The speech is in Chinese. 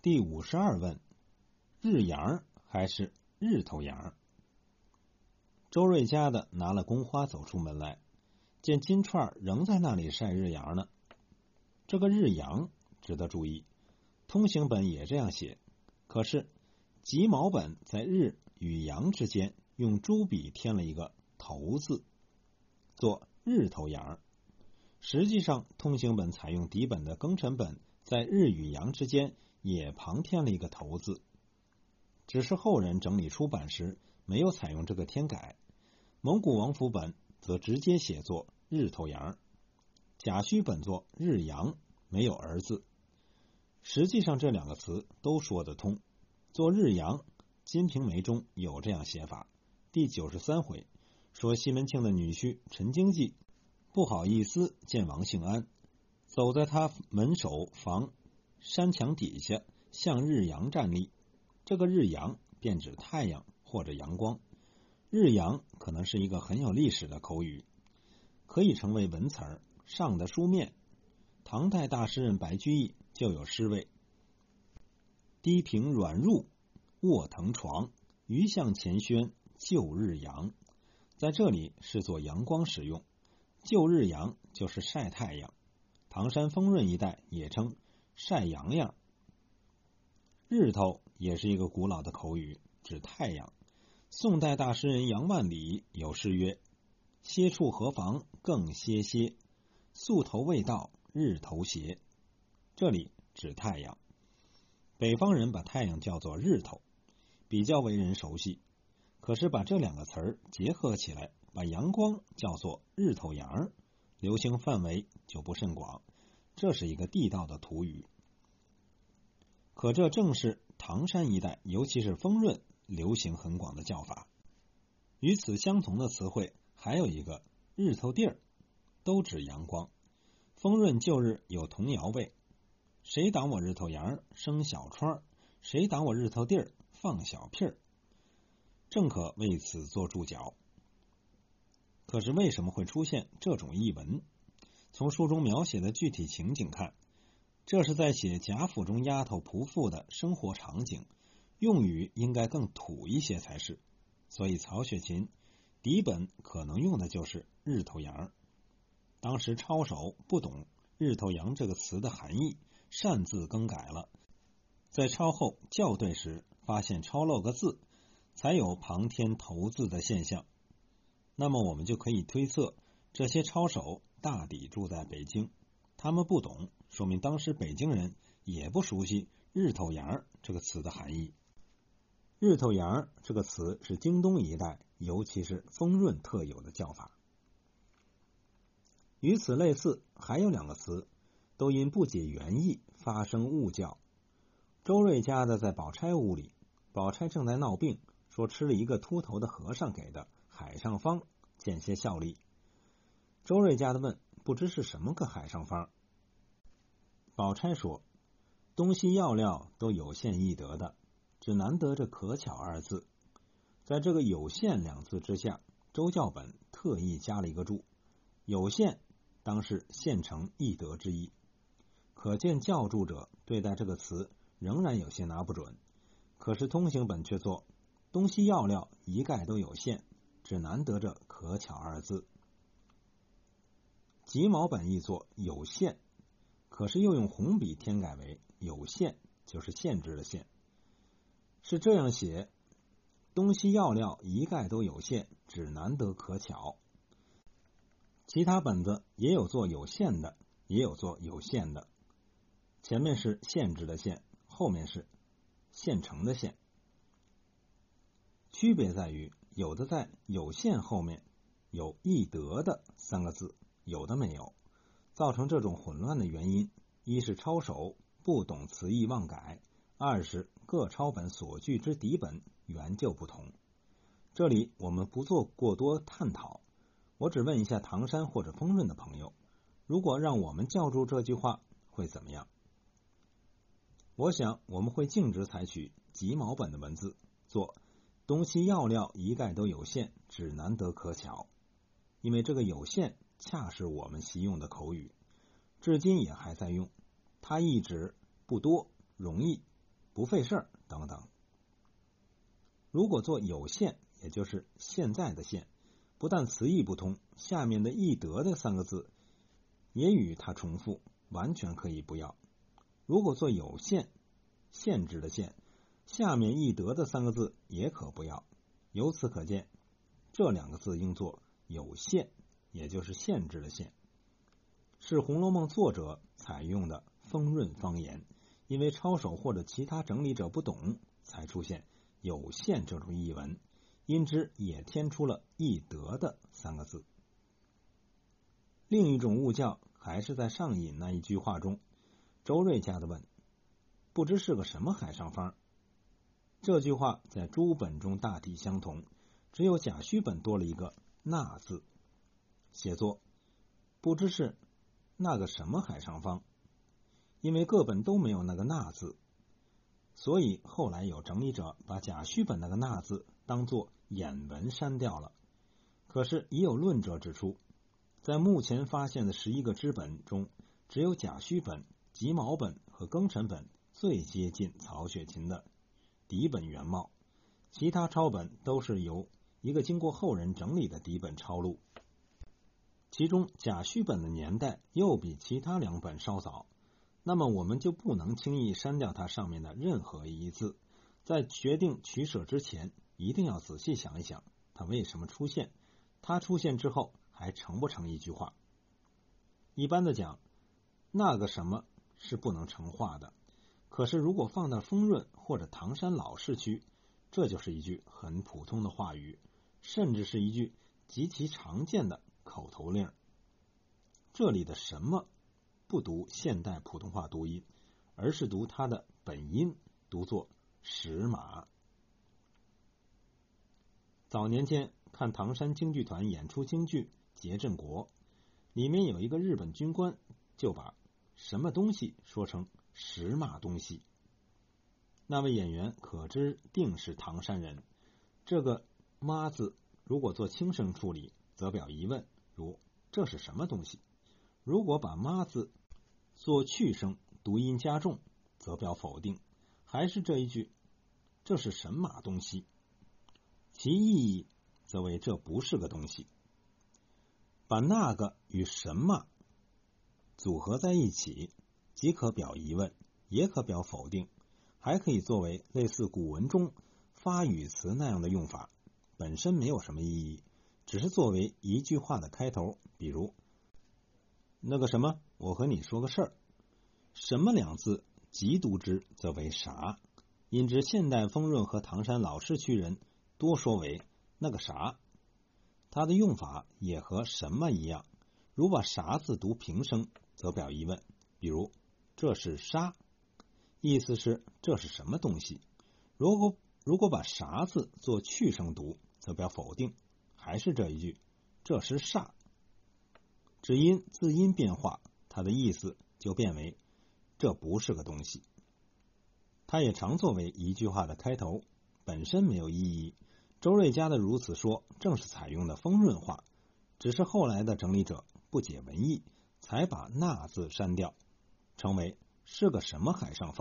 第五十二问：日阳还是日头阳？周瑞家的拿了宫花走出门来，见金串仍在那里晒日阳呢。这个日阳值得注意，通行本也这样写，可是吉毛本在日与阳之间用朱笔添了一个头字，做日头阳。实际上，通行本采用底本的庚辰本在日与阳之间也旁添了一个头字，只是后人整理出版时。没有采用这个添改，蒙古王府本则直接写作日头阳，甲戌本作日阳，没有儿字。实际上这两个词都说得通。做日阳，《金瓶梅》中有这样写法。第九十三回说西门庆的女婿陈经济不好意思见王姓安，走在他门首房山墙底下，向日阳站立。这个日阳便指太阳。或者阳光，日阳可能是一个很有历史的口语，可以成为文词儿上的书面。唐代大诗人白居易就有诗谓：“低平软褥卧藤床，鱼向前轩旧日阳。”在这里是做阳光使用，旧日阳就是晒太阳。唐山丰润一带也称晒阳阳。日头也是一个古老的口语，指太阳。宋代大诗人杨万里有诗曰：“歇处何妨更歇歇，宿头未到日头斜。”这里指太阳。北方人把太阳叫做日头，比较为人熟悉。可是把这两个词儿结合起来，把阳光叫做日头阳，流行范围就不甚广。这是一个地道的土语。可这正是唐山一带，尤其是丰润。流行很广的叫法，与此相同的词汇还有一个“日头地儿”，都指阳光。丰润旧日有童谣味：“谁挡我日头阳生小川谁挡我日头地儿放小屁儿。”正可为此做注脚。可是为什么会出现这种译文？从书中描写的具体情景看，这是在写贾府中丫头仆妇的生活场景。用语应该更土一些才是，所以曹雪芹底本可能用的就是“日头阳”。当时抄手不懂“日头阳”这个词的含义，擅自更改了。在抄后校对时，发现抄漏个字，才有旁添头字的现象。那么我们就可以推测，这些抄手大抵住在北京，他们不懂，说明当时北京人也不熟悉“日头阳”这个词的含义。日头阳这个词是京东一带，尤其是丰润特有的叫法。与此类似，还有两个词，都因不解原意发生误叫。周瑞家的在宝钗屋里，宝钗正在闹病，说吃了一个秃头的和尚给的海上方，见些效力。周瑞家的问：“不知是什么个海上方？”宝钗说：“东西药料都有限易得的。”只难得这“可巧”二字，在这个“有限”两字之下，周教本特意加了一个注，“有限”当是现成易得之意。可见教注者对待这个词仍然有些拿不准。可是通行本却做“东西药料一概都有限，只难得这‘可巧’二字”。吉毛本译作“有限”，可是又用红笔添改为“有限”，就是限制的“限”。是这样写，东西药料一概都有限，只难得可巧。其他本子也有做有限的，也有做有限的。前面是限制的限，后面是现成的现。区别在于，有的在有限后面有易得的三个字，有的没有。造成这种混乱的原因，一是抄手不懂词义妄改。二是各抄本所据之底本原就不同，这里我们不做过多探讨。我只问一下唐山或者丰润的朋友，如果让我们叫住这句话会怎么样？我想我们会径直采取吉毛本的文字，做东西药料一概都有限，只难得可巧。因为这个有限恰是我们习用的口语，至今也还在用。它意指不多，容易。不费事儿等等。如果做有限，也就是现在的现，不但词义不通，下面的易得的三个字也与它重复，完全可以不要。如果做有限，限制的限，下面易得的三个字也可不要。由此可见，这两个字应作有限，也就是限制的限，是《红楼梦》作者采用的丰润方言。因为抄手或者其他整理者不懂，才出现有限这种译文，因之也添出了易得的三个字。另一种误教还是在上引那一句话中，周瑞家的问：“不知是个什么海上方？”这句话在诸本中大体相同，只有甲戌本多了一个“那”字，写作不知是那个什么海上方。因为各本都没有那个“那”字，所以后来有整理者把甲戌本那个“那”字当做眼文删掉了。可是已有论者指出，在目前发现的十一个支本中，只有甲戌本、己卯本和庚辰本最接近曹雪芹的底本原貌，其他抄本都是由一个经过后人整理的底本抄录。其中甲戌本的年代又比其他两本稍早。那么我们就不能轻易删掉它上面的任何一字，在决定取舍之前，一定要仔细想一想，它为什么出现？它出现之后还成不成一句话？一般的讲，那个什么是不能成话的。可是如果放到丰润或者唐山老市区，这就是一句很普通的话语，甚至是一句极其常见的口头令。这里的什么？不读现代普通话读音，而是读它的本音，读作“石马”。早年间看唐山京剧团演出京剧《结镇国》，里面有一个日本军官，就把什么东西说成“石马东西”。那位演员可知定是唐山人。这个“妈”字如果做轻声处理，则表疑问，如“这是什么东西？”如果把“妈”字做去声，读音加重，则表否定。还是这一句，这是神马东西？其意义则为这不是个东西。把那个与神马组合在一起，即可表疑问，也可表否定，还可以作为类似古文中发语词那样的用法，本身没有什么意义，只是作为一句话的开头，比如。那个什么，我和你说个事儿。什么两字，即读之则为啥？因之现代丰润和唐山老市区人多说为那个啥。它的用法也和什么一样。如把啥字读平声，则表疑问。比如这是沙，意思是这是什么东西？如果如果把啥字做去声读，则表否定。还是这一句，这是煞。只因字音变化，它的意思就变为这不是个东西。它也常作为一句话的开头，本身没有意义。周瑞家的如此说，正是采用的丰润话，只是后来的整理者不解文意，才把那字删掉，成为是个什么海上方。